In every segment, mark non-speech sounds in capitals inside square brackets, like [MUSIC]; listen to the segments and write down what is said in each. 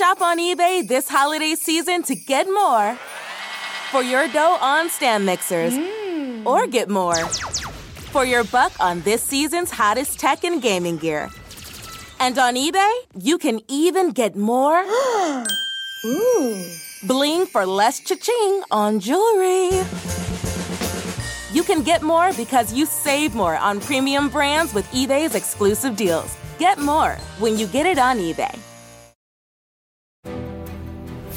Shop on eBay this holiday season to get more for your dough on stand mixers hmm. or get more for your buck on this season's hottest tech and gaming gear. And on eBay, you can even get more [GASPS] bling for less cha-ching on jewelry. You can get more because you save more on premium brands with eBay's exclusive deals. Get more when you get it on eBay.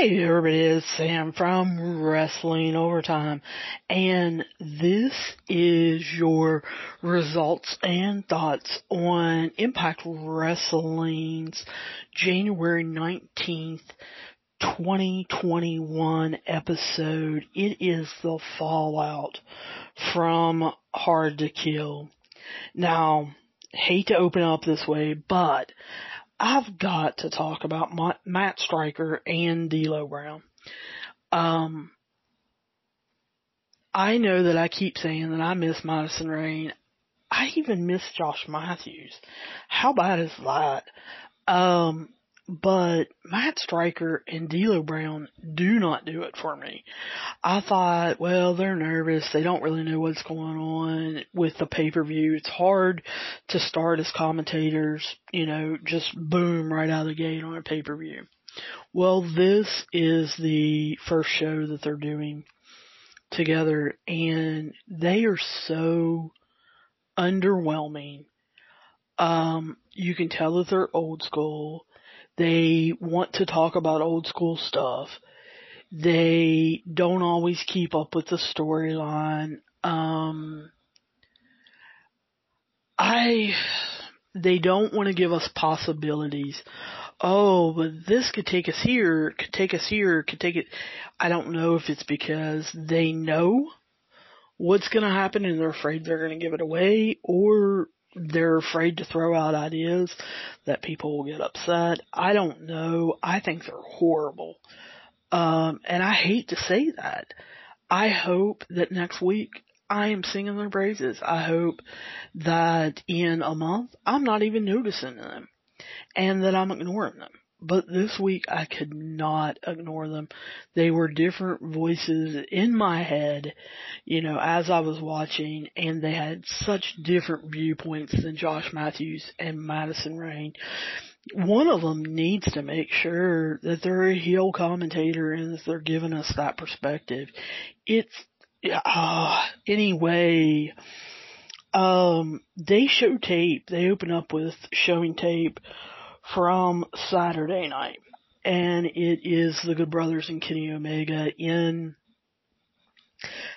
Hey everybody, it's Sam from Wrestling Overtime, and this is your results and thoughts on Impact Wrestling's January 19th, 2021 episode. It is the fallout from Hard to Kill. Now, hate to open up this way, but I've got to talk about Matt Striker and D'Lo Brown. Um, I know that I keep saying that I miss Madison Rayne. I even miss Josh Matthews. How bad is that? Um, but Matt Striker and D'Lo Brown do not do it for me. I thought, well, they're nervous. They don't really know what's going on with the pay-per-view. It's hard to start as commentators, you know, just boom right out of the gate on a pay-per-view. Well, this is the first show that they're doing together and they are so underwhelming. Um, you can tell that they're old school they want to talk about old school stuff. They don't always keep up with the storyline. Um, I, they don't want to give us possibilities. Oh, but this could take us here, could take us here, could take it. I don't know if it's because they know what's going to happen and they're afraid they're going to give it away or they're afraid to throw out ideas that people will get upset. I don't know. I think they're horrible. Um, and I hate to say that. I hope that next week I am singing their praises. I hope that in a month I'm not even noticing them and that I'm ignoring them. But this week I could not ignore them. They were different voices in my head, you know, as I was watching and they had such different viewpoints than Josh Matthews and Madison Rayne. One of them needs to make sure that they're a heel commentator and that they're giving us that perspective. It's, uh, anyway, um, they show tape. They open up with showing tape from Saturday night. And it is the Good Brothers and Kenny Omega in,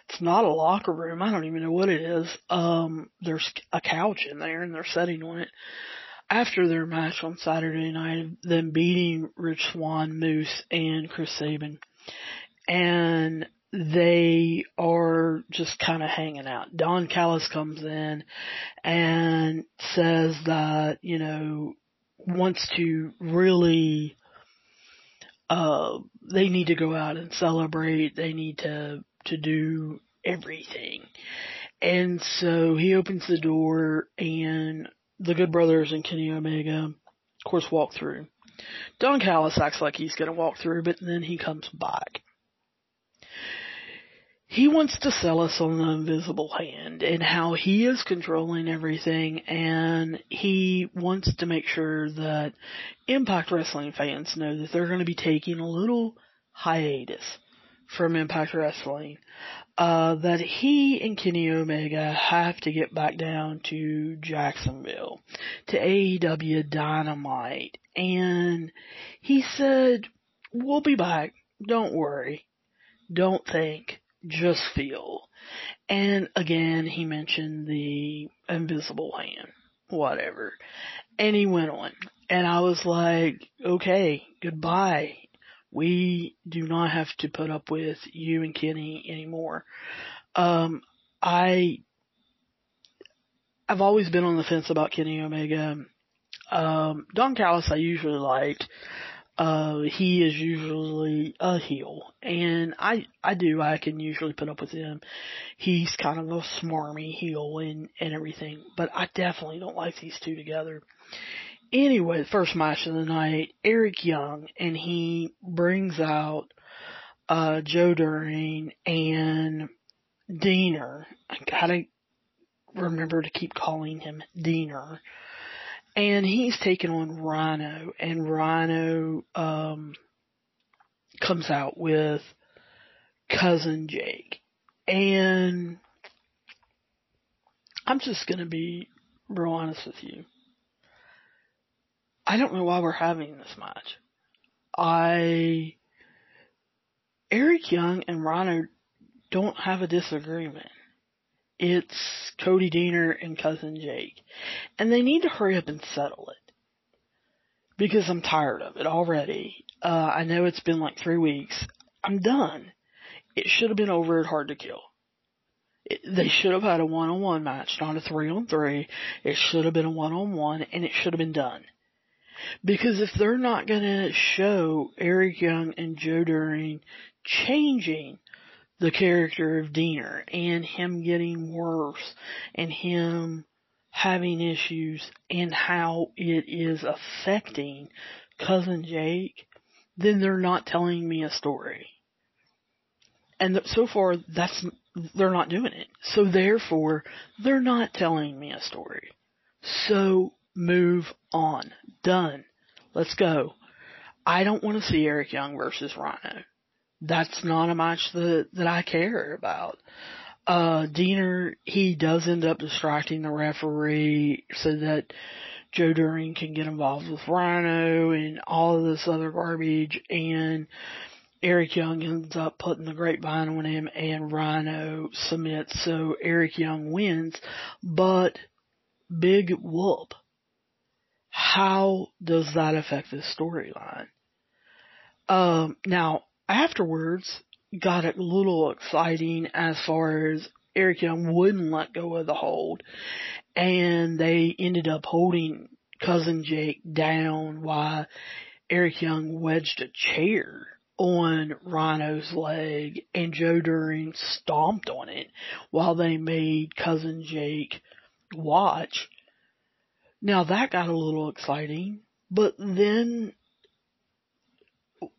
it's not a locker room. I don't even know what it is. Um, there's a couch in there and they're sitting on it after their match on Saturday night, them beating Rich Swan, Moose, and Chris Sabin. And they are just kind of hanging out. Don Callis comes in and says that, you know, wants to really uh they need to go out and celebrate. They need to to do everything. And so he opens the door and the good brothers and kenny omega of course walk through. Don callis acts like he's going to walk through but then he comes back he wants to sell us on the invisible hand and how he is controlling everything and he wants to make sure that Impact Wrestling fans know that they're going to be taking a little hiatus from Impact Wrestling. Uh, that he and Kenny Omega have to get back down to Jacksonville, to AEW Dynamite. And he said, we'll be back. Don't worry. Don't think just feel. And again, he mentioned the invisible hand, whatever. And he went on. And I was like, okay, goodbye. We do not have to put up with you and Kenny anymore. Um, I, I've always been on the fence about Kenny Omega. Um, Don Callis I usually liked. Uh, he is usually a heel, and I, I do, I can usually put up with him. He's kind of a smarmy heel and, and everything, but I definitely don't like these two together. Anyway, the first match of the night, Eric Young, and he brings out, uh, Joe Doering and Deaner. I gotta remember to keep calling him Deaner and he's taken on Rhino, and Rhino um, comes out with cousin Jake, and I'm just gonna be real honest with you. I don't know why we're having this match. I Eric Young and Rhino don't have a disagreement. It's Cody Deaner and Cousin Jake. And they need to hurry up and settle it. Because I'm tired of it already. Uh, I know it's been like three weeks. I'm done. It should have been over at Hard to Kill. It, they should have had a one-on-one match, not a three-on-three. It should have been a one-on-one, and it should have been done. Because if they're not gonna show Eric Young and Joe Doering changing the character of Deaner and him getting worse and him having issues and how it is affecting cousin Jake, then they're not telling me a story. And so far, that's, they're not doing it. So therefore, they're not telling me a story. So move on. Done. Let's go. I don't want to see Eric Young versus Rhino that's not a match that that I care about. Uh, Deaner, he does end up distracting the referee so that Joe Doering can get involved with Rhino and all of this other garbage and Eric Young ends up putting the grapevine on him and Rhino submits so Eric Young wins, but big whoop. How does that affect this storyline? Um, now afterwards got a little exciting as far as Eric Young wouldn't let go of the hold and they ended up holding cousin Jake down while Eric Young wedged a chair on Rhino's leg and Joe Doering stomped on it while they made cousin Jake watch. Now that got a little exciting, but then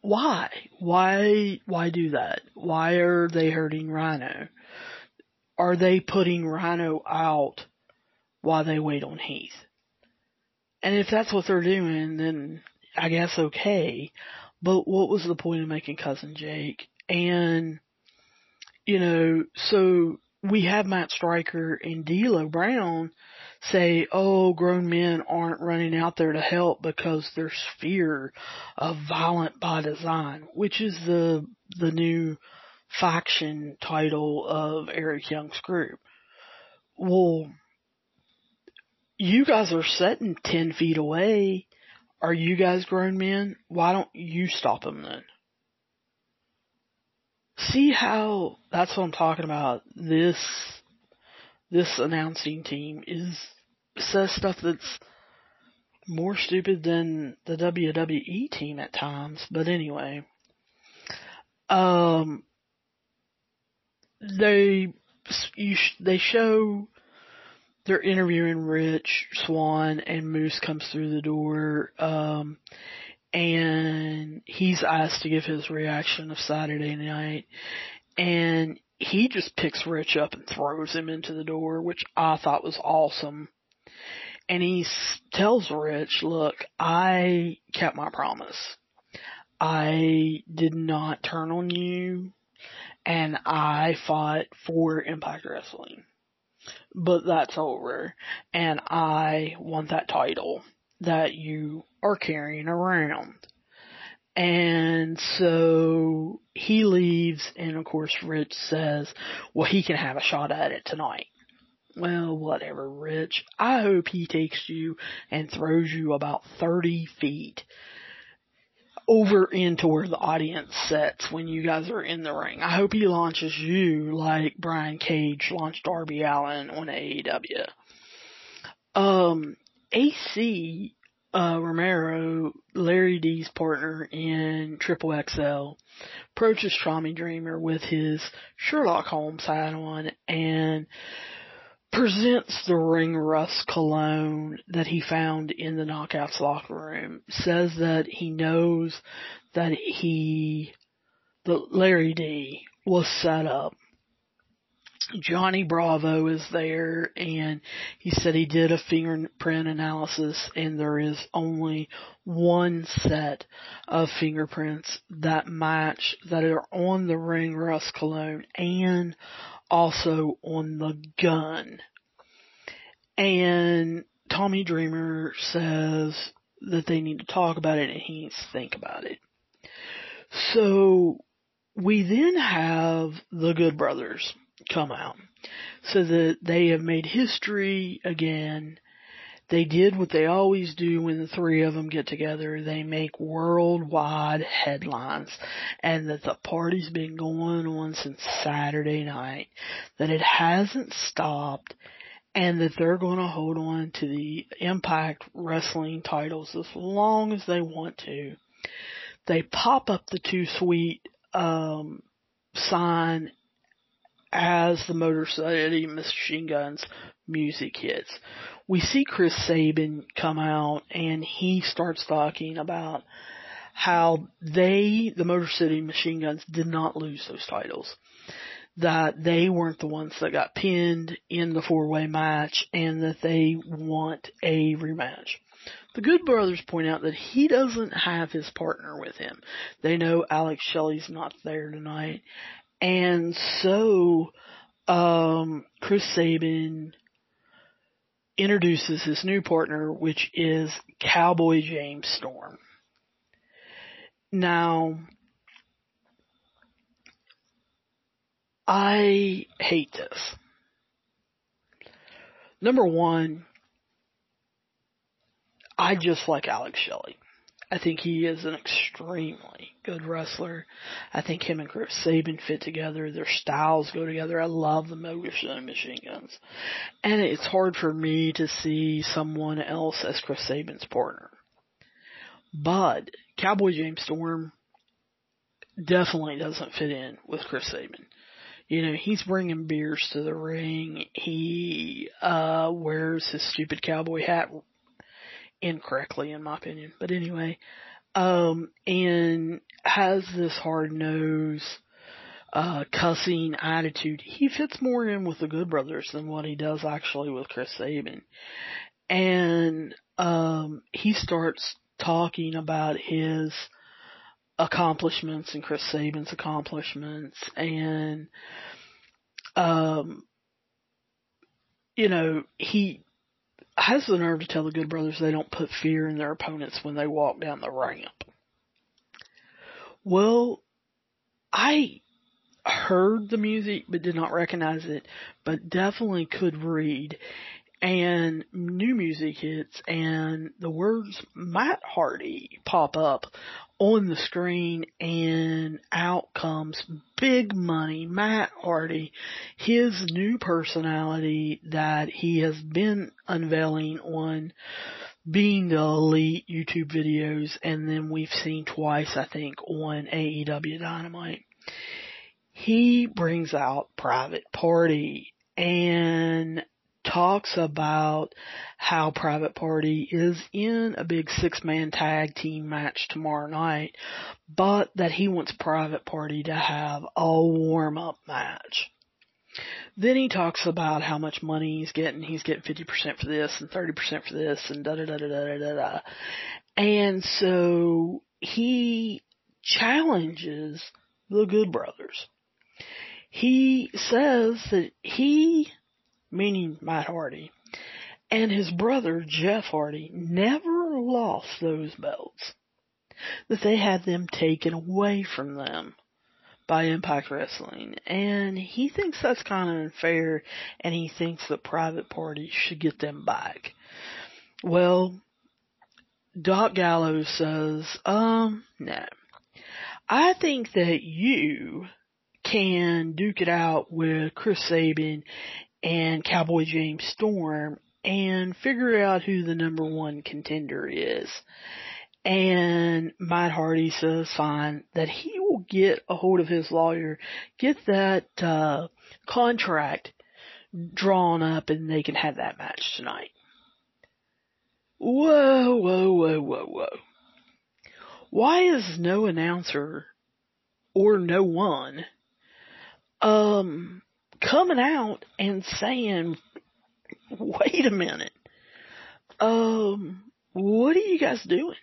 why? Why, why do that? Why are they hurting Rhino? Are they putting Rhino out while they wait on Heath? And if that's what they're doing, then I guess okay. But what was the point of making Cousin Jake? And, you know, so we have Matt Striker and D'Lo Brown say, oh, grown men aren't running out there to help because there's fear of violent by design, which is the, the new faction title of Eric Young's group. Well, you guys are sitting 10 feet away. Are you guys grown men? Why don't you stop them then? See how that's what I'm talking about. This this announcing team is says stuff that's more stupid than the WWE team at times. But anyway, um, they you sh- they show they're interviewing Rich Swan and Moose comes through the door. Um, and he's asked to give his reaction of Saturday night, and he just picks Rich up and throws him into the door, which I thought was awesome and he tells Rich, look, I kept my promise. I did not turn on you and I fought for Impact Wrestling. But that's over and I want that title that you are carrying around. And so he leaves and of course Rich says, well he can have a shot at it tonight. Well, whatever, Rich. I hope he takes you and throws you about 30 feet over into where the audience sits when you guys are in the ring. I hope he launches you like Brian Cage launched Darby Allin on AEW. Um, Ace uh, Romero, Larry D's partner in Triple XL, approaches Tommy Dreamer with his Sherlock Holmes hat on and presents the ring rust cologne that he found in the knockouts locker room. Says that he knows that he, that Larry D was set up Johnny Bravo is there and he said he did a fingerprint analysis and there is only one set of fingerprints that match that are on the ring rust cologne and also on the gun. And Tommy Dreamer says that they need to talk about it and he needs to think about it. So we then have the Good Brothers come out. So that they have made history again. They did what they always do when the three of them get together. They make worldwide headlines and that the party's been going on since Saturday night, that it hasn't stopped and that they're going to hold on to the Impact Wrestling titles as long as they want to. They pop up the Too Sweet um, sign as the Motor City Machine Guns music hits. We see Chris Sabin come out and he starts talking about how they, the Motor City Machine Guns, did not lose those titles. That they weren't the ones that got pinned in the four way match and that they want a rematch. The Good Brothers point out that he doesn't have his partner with him. They know Alex Shelley's not there tonight and so, um, Chris Sabin introduces his new partner, which is Cowboy James Storm. Now, I hate this. Number one, I just like Alex Shelley. I think he is an extremely good wrestler. I think him and Chris Sabin fit together. Their styles go together. I love the Motor Machine Guns. And it's hard for me to see someone else as Chris Sabin's partner. But Cowboy James Storm definitely doesn't fit in with Chris Sabin. You know, he's bringing beers to the ring. He, uh, wears his stupid cowboy hat incorrectly in my opinion. But anyway, um, and has this hard nose, uh, cussing attitude. He fits more in with the Good Brothers than what he does actually with Chris Sabin. And, um, he starts talking about his accomplishments and Chris Sabin's accomplishments and, um, you know, he has the nerve to tell the Good Brothers they don't put fear in their opponents when they walk down the ramp. Well, I heard the music but did not recognize it, but definitely could read. And new music hits and the words Matt Hardy pop up on the screen and out comes big money Matt Hardy, his new personality that he has been unveiling on being the elite YouTube videos and then we've seen twice I think on AEW Dynamite. He brings out Private Party and talks about how Private Party is in a big six man tag team match tomorrow night, but that he wants Private Party to have a warm up match. Then he talks about how much money he's getting. He's getting 50% for this and 30% for this and da da da da da da da. And so he challenges the Good Brothers. He says that he meaning Matt Hardy, and his brother Jeff Hardy never lost those belts. That they had them taken away from them by Impact Wrestling. And he thinks that's kind of unfair and he thinks that private parties should get them back. Well, Doc Gallows says, um, no. I think that you can duke it out with Chris Sabin and Cowboy James Storm and figure out who the number one contender is. And Matt Hardy says fine, that he will get a hold of his lawyer, get that, uh, contract drawn up and they can have that match tonight. Whoa, whoa, whoa, whoa, whoa. Why is no announcer or no one, um, coming out and saying, wait a minute, um, what are you guys doing?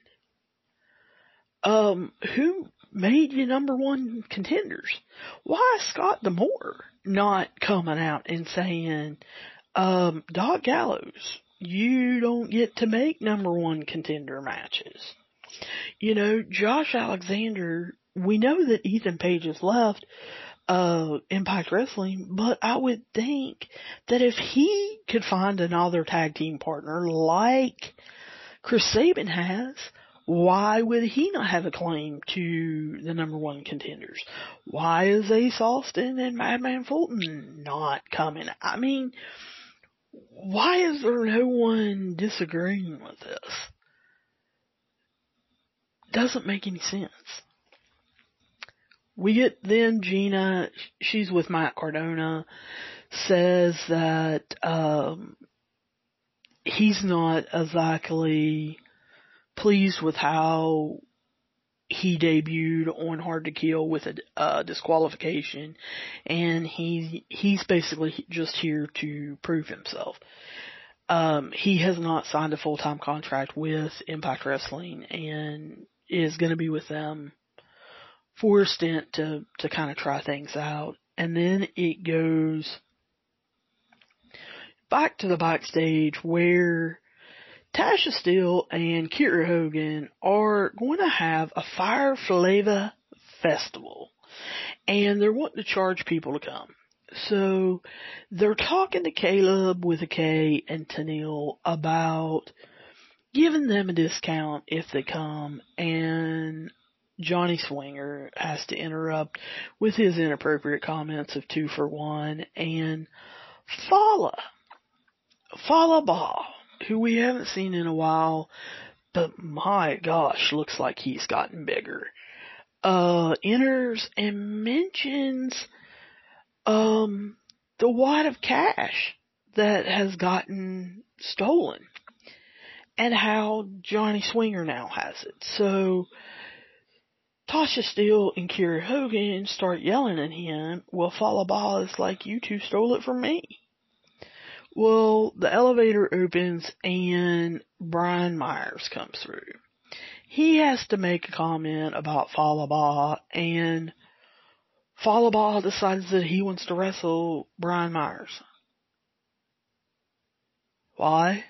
Um, who made you number one contenders? Why is Scott D'Amore not coming out and saying, um, Doc Gallows, you don't get to make number one contender matches. You know, Josh Alexander, we know that Ethan Page has left, uh, Impact Wrestling, but I would think that if he could find another tag team partner like Chris Sabin has, why would he not have a claim to the number one contenders? Why is Ace Austin and Madman Fulton not coming? I mean, why is there no one disagreeing with this? Doesn't make any sense. We get then Gina, she's with Matt Cardona, says that um, he's not exactly pleased with how he debuted on Hard to Kill with a uh, disqualification, and he he's basically just here to prove himself. Um, he has not signed a full time contract with Impact Wrestling, and is going to be with them for a stint to to kind of try things out, and then it goes back to the backstage where Tasha Steelz and Kiera Hogan are going to have a Fire Flavor Festival. And they're wanting to charge people to come. So they're talking to Kaleb with a K and Tennille about giving them a discount if they come and Johnny Swinger has to interrupt with his inappropriate comments of two for one and Fallah, Fallah Bahh who we haven't seen in a while, but my gosh, looks like he's gotten bigger. Uh, enters and mentions, um, the wad of cash that has gotten stolen and how Johnny Swinger now has it. So, Tasha Steelz and Kiera Hogan start yelling at him. Well, Bahh is like, you two stole it from me. Well, the elevator opens and Brian Myers comes through. He has to make a comment about Bahh and Bahh decides that he wants to wrestle Brian Myers. Why?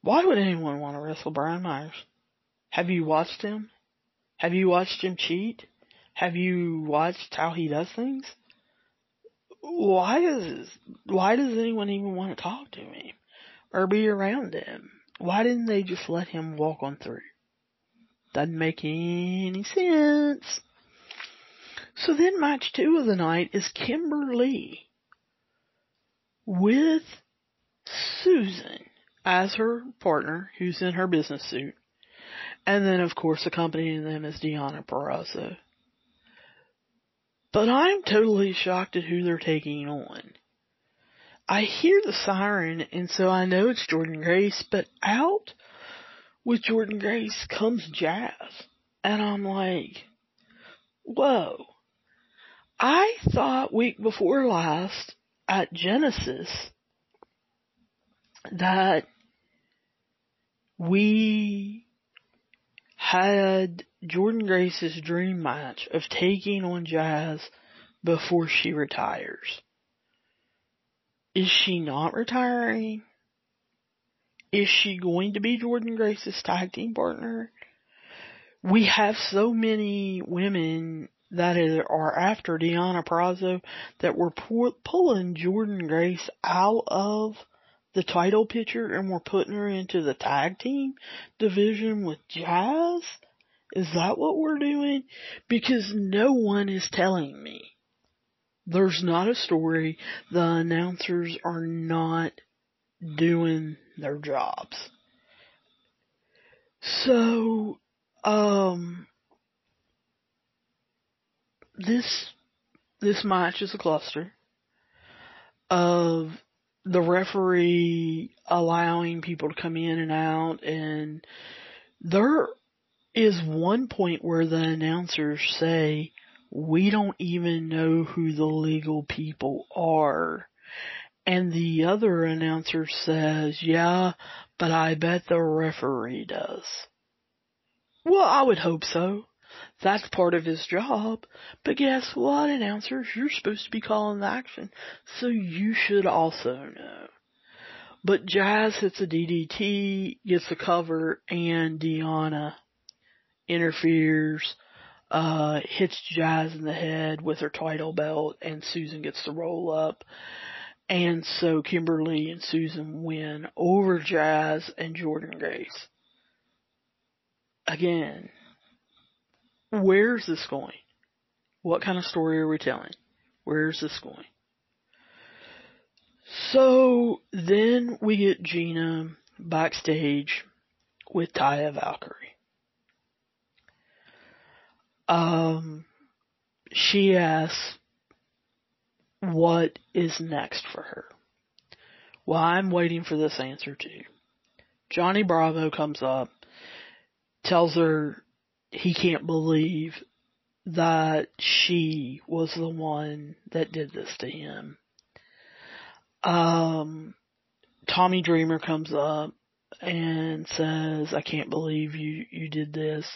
Why would anyone want to wrestle Brian Myers? Have you watched him? Have you watched him cheat? Have you watched how he does things? why is why does anyone even want to talk to him or be around him? Why didn't they just let him walk on through? Doesn't make any sense. So then match two of the night is Kimberly with Susan as her partner who's in her business suit. And then of course accompanying them is Deonna Purrazzo. But I'm totally shocked at who they're taking on. I hear the siren and so I know it's Jordynne Grace, but out with Jordynne Grace comes Jazz. And I'm like, whoa. I thought week before last at Genesis that we had Jordynne Grace's dream match of taking on Jazz before she retires. Is she not retiring? Is she going to be Jordynne Grace's tag team partner? we have so many women that are after Deonna Purrazzo that we're pu- pulling Jordynne Grace out of the title picture and we're putting her into the tag team division with Jazz? Is that what we're doing? Because no one is telling me. There's not a story. The announcers are not doing their jobs. So, um, this, this match is a cluster of the referee allowing people to come in and out and there is one point where the announcers say, we don't even know who the legal people are. And the other announcer says, yeah, but I bet the referee does. Well, I would hope so. That's part of his job. But guess what, announcers? You're supposed to be calling the action, so you should also know. But Jazz hits a DDT, gets a cover, and Deonna interferes, uh, hits Jazz in the head with her title belt, and Susan gets the roll up. And so Kimberly and Susan win over Jazz and Jordynne Grace. Again, where's this going? What kind of story are we telling? Where's this going? So then we get Gina backstage with Taya Valkyrie. Um, she asks what is next for her. Well, I'm waiting for this answer too. Johnny Bravo comes up, tells her he can't believe that she was the one that did this to him. Um, Tommy Dreamer comes up and says, I can't believe you, you did this.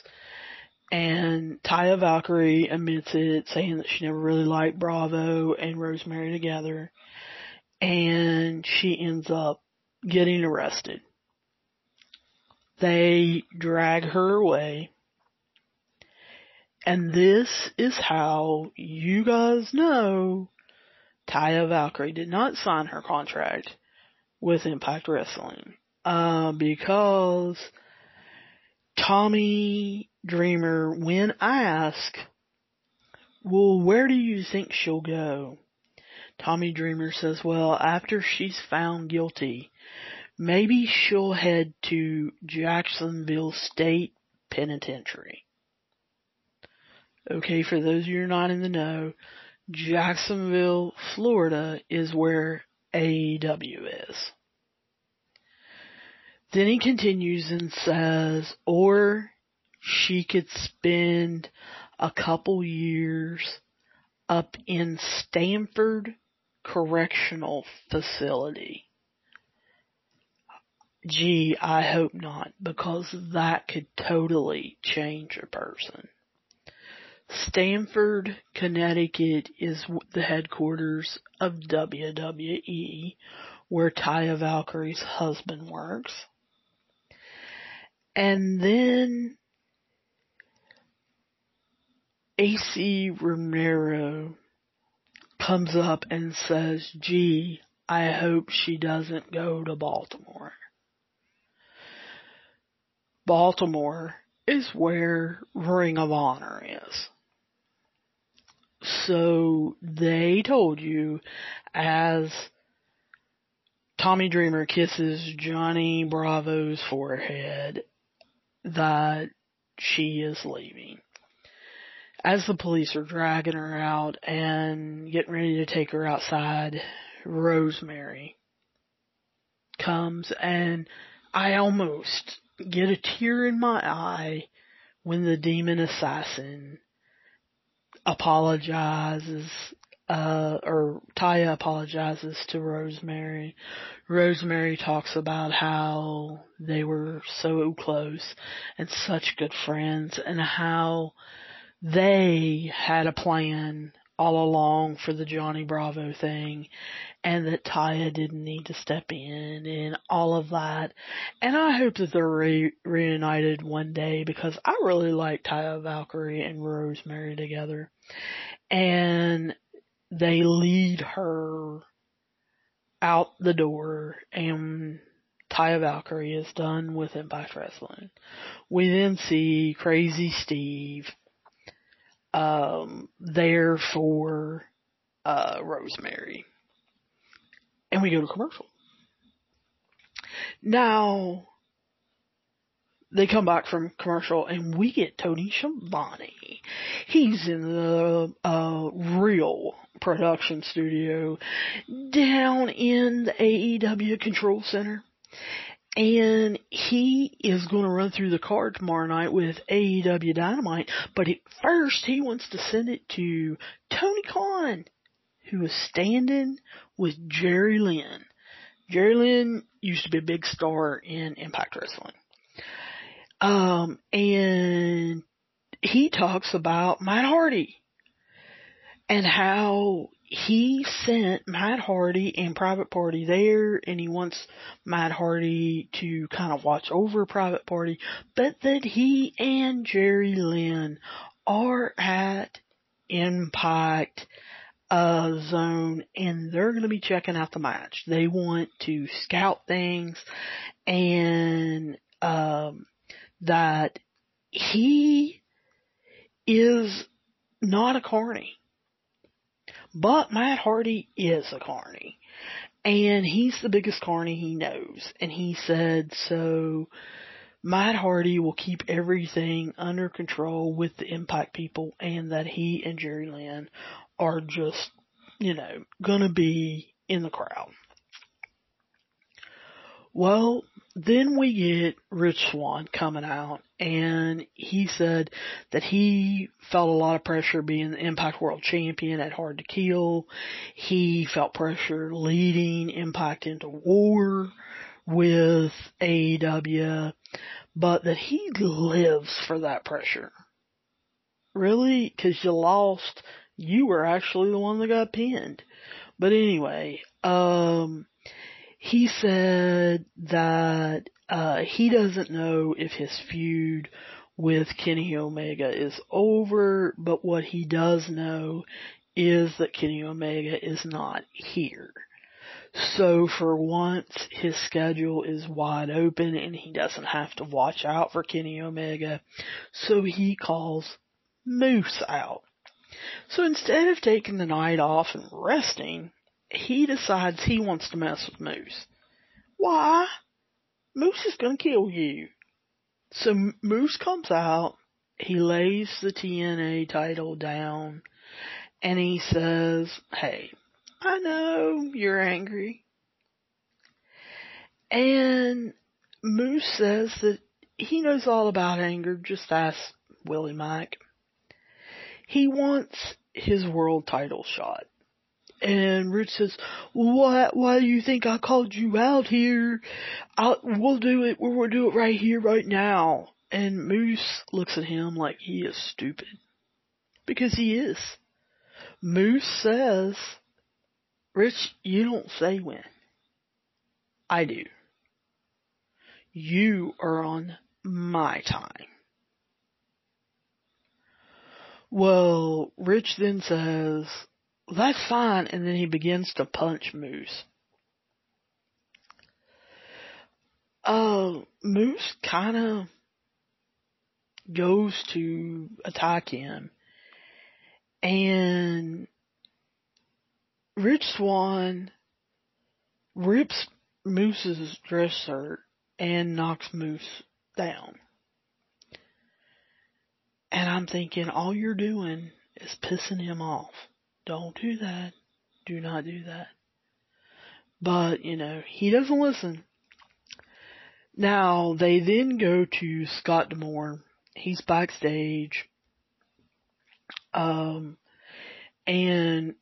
And Taya Valkyrie admits it, saying that she never really liked Bravo and Rosemary together. And she ends up getting arrested. They drag her away and this is how you guys know Taya Valkyrie did not sign her contract with Impact Wrestling. Uh, because Tommy Dreamer, when asked, well, where do you think she'll go? Tommy Dreamer says, well, after she's found guilty, maybe she'll head to Jacksonville State Penitentiary. Okay, for those of you who are not in the know, Jacksonville, Florida is where AEW is. Then he continues and says, or she could spend a couple years up in Stamford Correctional Facility. Gee, I hope not, because that could totally change a person. Stamford, Connecticut is the headquarters of WWE, where Taya Valkyrie's husband works. And then Ace Romero comes up and says, gee, I hope she doesn't go to Baltimore. Baltimore is where Ring of Honor is. So they told you as Tommy Dreamer kisses Johnny Bravo's forehead that she is leaving. As the police are dragging her out and getting ready to take her outside, Rosemary comes and I almost get a tear in my eye when the demon assassin apologizes, uh, or Taya apologizes to Rosemary. Rosemary talks about how they were so close and such good friends and how they had a plan all along for the Johnny Bravo thing and that Taya didn't need to step in and all of that. And I hope that they're re- reunited one day because I really like Taya Valkyrie and Rosemary together. And they lead her out the door and Taya Valkyrie is done with Impact Wrestling. We then see Crazy Steve um, there for uh, Rosemary. And we go to commercial. Now, they come back from commercial and we get Tony Schiavone. He's in the uh, real production studio down in the AEW control center. And he is going to run through the card tomorrow night with AEW Dynamite, but at first he wants to send it to Tony Khan, who is standing with Jerry Lynn. Jerry Lynn used to be a big star in Impact Wrestling. Um, and he talks about Matt Hardy and how he sent Matt Hardy and Private Party there and he wants Matt Hardy to kind of watch over Private Party, but that he and Jerry Lynn are at Impact uh, zone and they're going to be checking out the match. They want to scout things and um, that he is not a carny. But Matt Hardy is a carny. And he's the biggest carny he knows. And he said, so Matt Hardy will keep everything under control with the Impact people and that he and Jerry Lynn are just, you know, gonna be in the crowd. Well, then we get Rich Swan coming out and he said that he felt a lot of pressure being the Impact World Champion at Hard to Kill. He felt pressure leading Impact into war with AEW, but that he lives for that pressure. Really? Cause you lost, you were actually the one that got pinned. But anyway, um, he said that uh, he doesn't know if his feud with Kenny Omega is over, but what he does know is that Kenny Omega is not here. So for once, his schedule is wide open and he doesn't have to watch out for Kenny Omega. So he calls Moose out. So instead of taking the night off and resting, he decides he wants to mess with Moose. Why? Moose is gonna kill you. So Moose comes out, he lays the TNA title down, and he says, hey, I know you're angry. And Moose says that he knows all about anger, just ask Willie Mack. He wants his world title shot. And Rich says, why, why do you think I called you out here? I'll, we'll do it, we'll do it right here, right now. And Moose looks at him like he is stupid. Because he is. Moose says, Rich, you don't say when. I do. You are on my time. Well, Rich then says, that's fine, and then he begins to punch Moose. Uh, Moose kinda goes to attack him, and Rich Swan rips Moose's dress shirt and knocks Moose down. And I'm thinking, all you're doing is pissing him off. Don't do that. Do not do that. But, you know, he doesn't listen. Now, they then go to Scott D'Amore. He's backstage. Um, and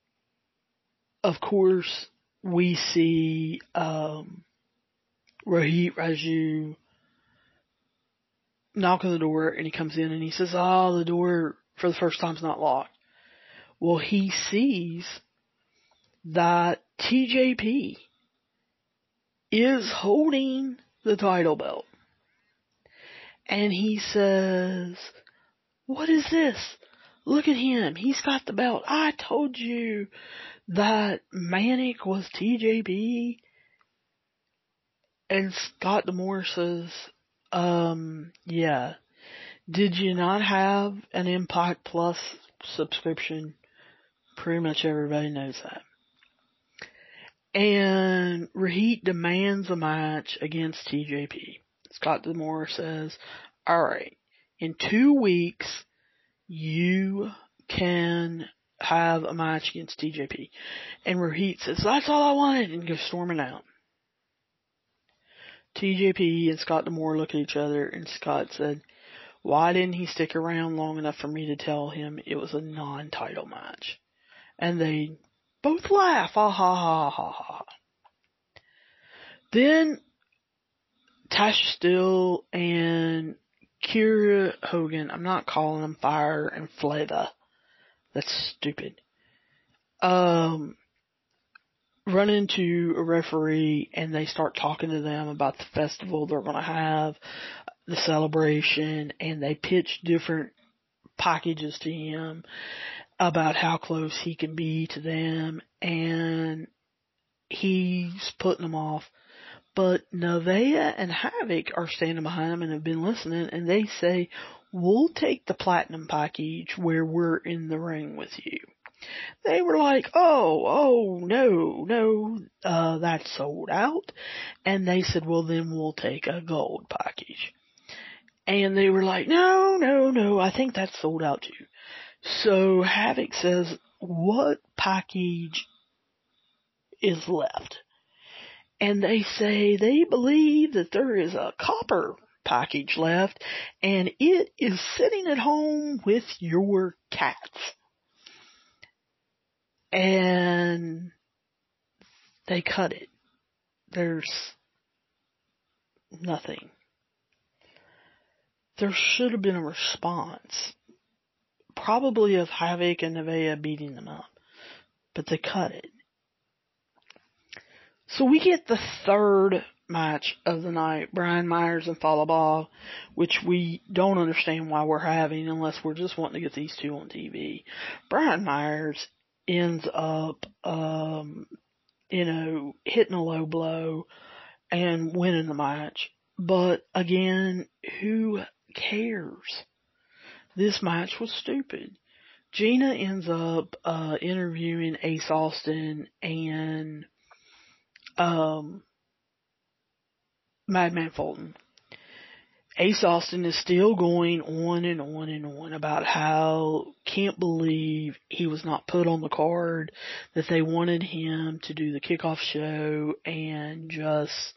of course, we see, um, Rohit Raju knock on the door and he comes in and he says, oh, the door for the first time's not locked. Well, he sees that TJP is holding the title belt. And he says, what is this? Look at him. He's got the belt. I told you that Manic was TJP. And Scott D'Amore says, um, yeah. Did you not have an Impact Plus subscription? Pretty much everybody knows that. And Rohit demands a match against TJP. Scott D'Amore says, alright, in two weeks, you can have a match against TJP. And Rohit says, that's all I wanted, and goes storming out. TJP and Scott D'Amore look at each other, and Scott said, why didn't he stick around long enough for me to tell him it was a non-title match? And they both laugh. Ha ha ha ha ha. Then Tasha Steelz and Kiera Hogan, I'm not calling them Fire and Flava. That's stupid. Um, run into a referee and they start talking to them about the festival they're going to have, the celebration, and they pitch different packages to him about how close he can be to them, and he's putting them off. But Nevaeh and Havok are standing behind him and have been listening, and they say, we'll take the platinum package where we're in the ring with you. They were like, oh, oh, no, no, uh, that's sold out. And they said, well then we'll take a gold package. And they were like, no, no, no, I think that's sold out too. So Havok says, what package is left? And they say they believe that there is a copper package left and it is sitting at home with your cats. And they cut it. There's nothing. There should have been a response probably of Havok and Nevaeh beating them up. But they cut it. So we get the third match of the night, Brian Myers and Fallah Bahh, which we don't understand why we're having unless we're just wanting to get these two on TV. Brian Myers ends up, um, you know, hitting a low blow and winning the match. But again, who cares? This match was stupid. Gina ends up uh, interviewing Ace Austin and um, Madman Fulton. Ace Austin is still going on and on and on about how can't believe he was not put on the card, that they wanted him to do the kickoff show and just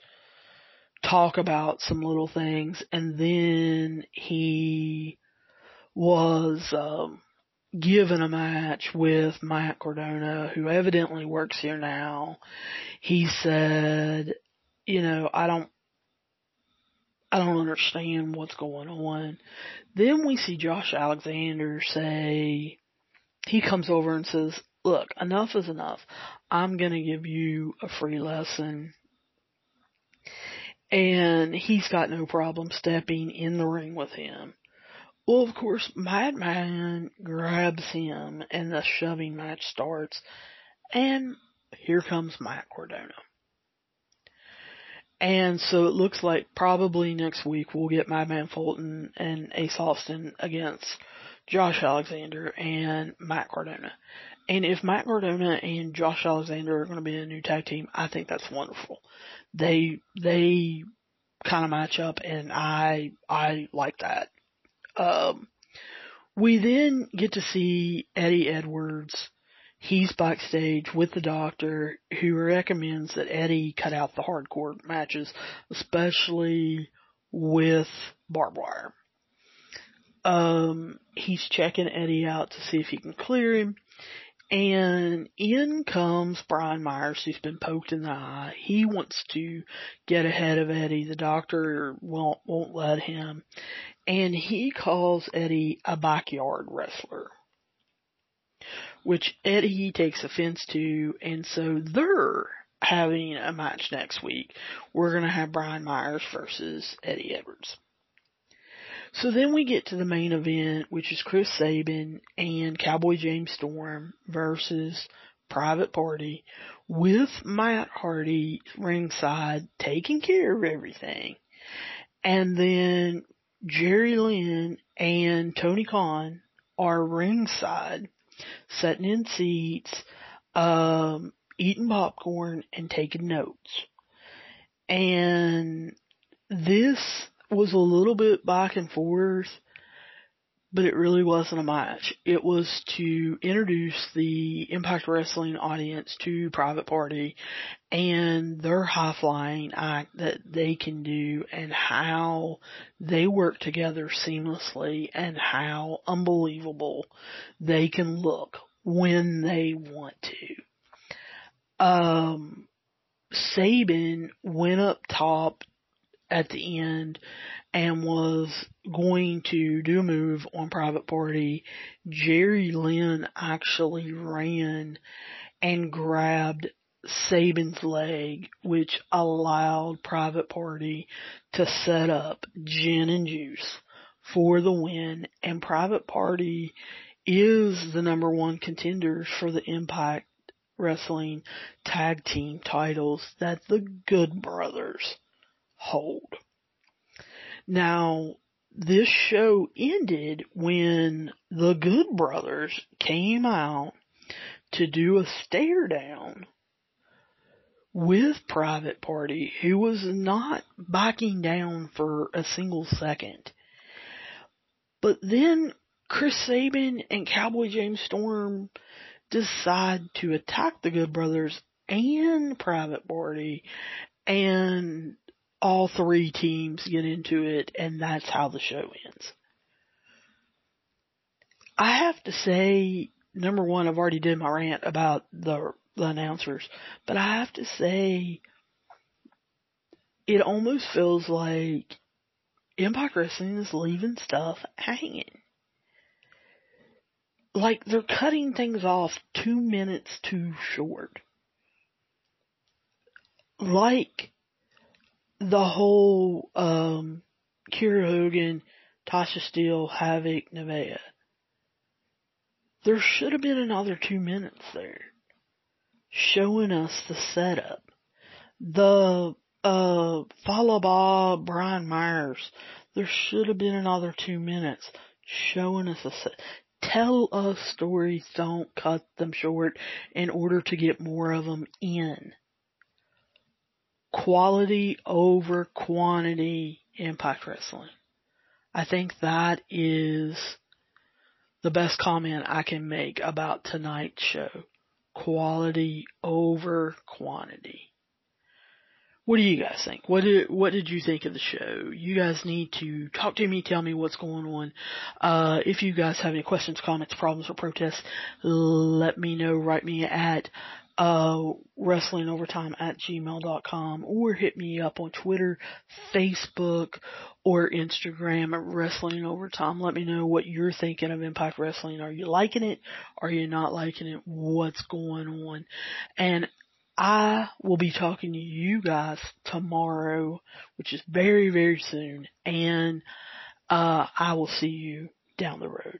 talk about some little things and then he was um, given a match with Matt Cardona, who evidently works here now. He said, you know, I don't, I don't understand what's going on. Then we see Josh Alexander say, he comes over and says, look, enough is enough. I'm gonna give you a free lesson. And he's got no problem stepping in the ring with him. Well, of course, Madman grabs him and the shoving match starts. And here comes Matt Cardona. And so it looks like probably next week we'll get Madman Fulton and Ace Austin against Josh Alexander and Matt Cardona. And if Matt Cardona and Josh Alexander are going to be a new tag team, I think that's wonderful. They, they kind of match up and I, I like that. Um, we then get to see Eddie Edwards. He's backstage with the doctor who recommends that Eddie cut out the hardcore matches, especially with barbed wire. Um, he's checking Eddie out to see if he can clear him. And in comes Brian Myers, who's been poked in the eye. He wants to get ahead of Eddie. The doctor won't won't let him, and he calls Eddie a backyard wrestler. which Eddie takes offense to, and so they're having a match next week. We're going to have Brian Myers versus Eddie Edwards. So then we get to the main event, which is Chris Sabin and Cowboy James Storm versus Private Party with Matt Hardy ringside taking care of everything. And then Jerry Lynn and Tony Khan are ringside, sitting in seats, um, eating popcorn and taking notes. And this was a little bit back and forth, but it really wasn't a match. It was to introduce the Impact Wrestling audience to Private Party and their high flying act that they can do and how they work together seamlessly and how unbelievable they can look when they want to. Um, Sabin went up top at the end and was going to do a move on Private Party. Jerry Lynn actually ran and grabbed Sabin's leg, which allowed Private Party to set up Gin and Juice for the win. And Private Party is the number one contender for the Impact Wrestling tag team titles that the Good Brothers hold. Now, this show ended when the Good Brothers came out to do a stare down with Private Party, who was not backing down for a single second. But then Chris Sabin and Cowboy James Storm decide to attack the Good Brothers and Private Party and all three teams get into it and that's how the show ends. I have to say, number one, I've already did my rant about the, the announcers, but I have to say, it almost feels like Impact Wrestling is leaving stuff hanging. Like they're cutting things off two minutes too short. Like the whole um Kiera Hogan, Tasha Steelz, Havok, Nevaeh. There should have been another two minutes there. Showing us the setup. The uh Bahh Brian Myers. There should have been another two minutes showing us a set. Tell us stories, don't cut them short in order to get more of them in quality over quantity Impact Wrestling. I think that is the best comment I can make about tonight's show. Quality over quantity. What do you guys think? What did what did you think of the show? You guys need to talk to me, tell me what's going on. Uh, if you guys have any questions, comments, problems, or protests, let me know. Write me at uh, wrestlingovertime at gmail.com or hit me up on Twitter, Facebook, or Instagram at Wrestling Overtime. Let me know what you're thinking of Impact Wrestling. Are you liking it? Are you not liking it? What's going on? And I will be talking to you guys tomorrow, which is very, very soon. And, uh, I will see you down the road.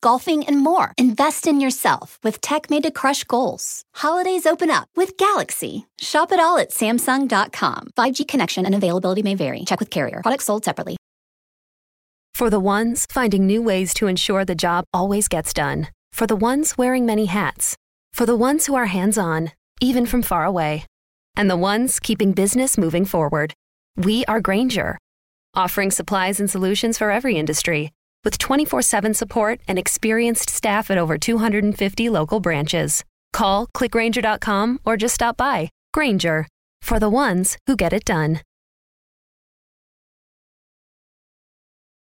golfing, and more. Invest in yourself with tech made to crush goals. Holidays open up with Galaxy. Shop it all at Samsung.com. 5G connection and availability may vary. Check with carrier. Products sold separately. For the ones finding new ways to ensure the job always gets done. For the ones wearing many hats. For the ones who are hands on, even from far away. And the ones keeping business moving forward. We are Grainger, offering supplies and solutions for every industry with 24 7 support and experienced staff at over 250 local branches. Call clickgrainger.com or just stop by. Grainger for the ones who get it done.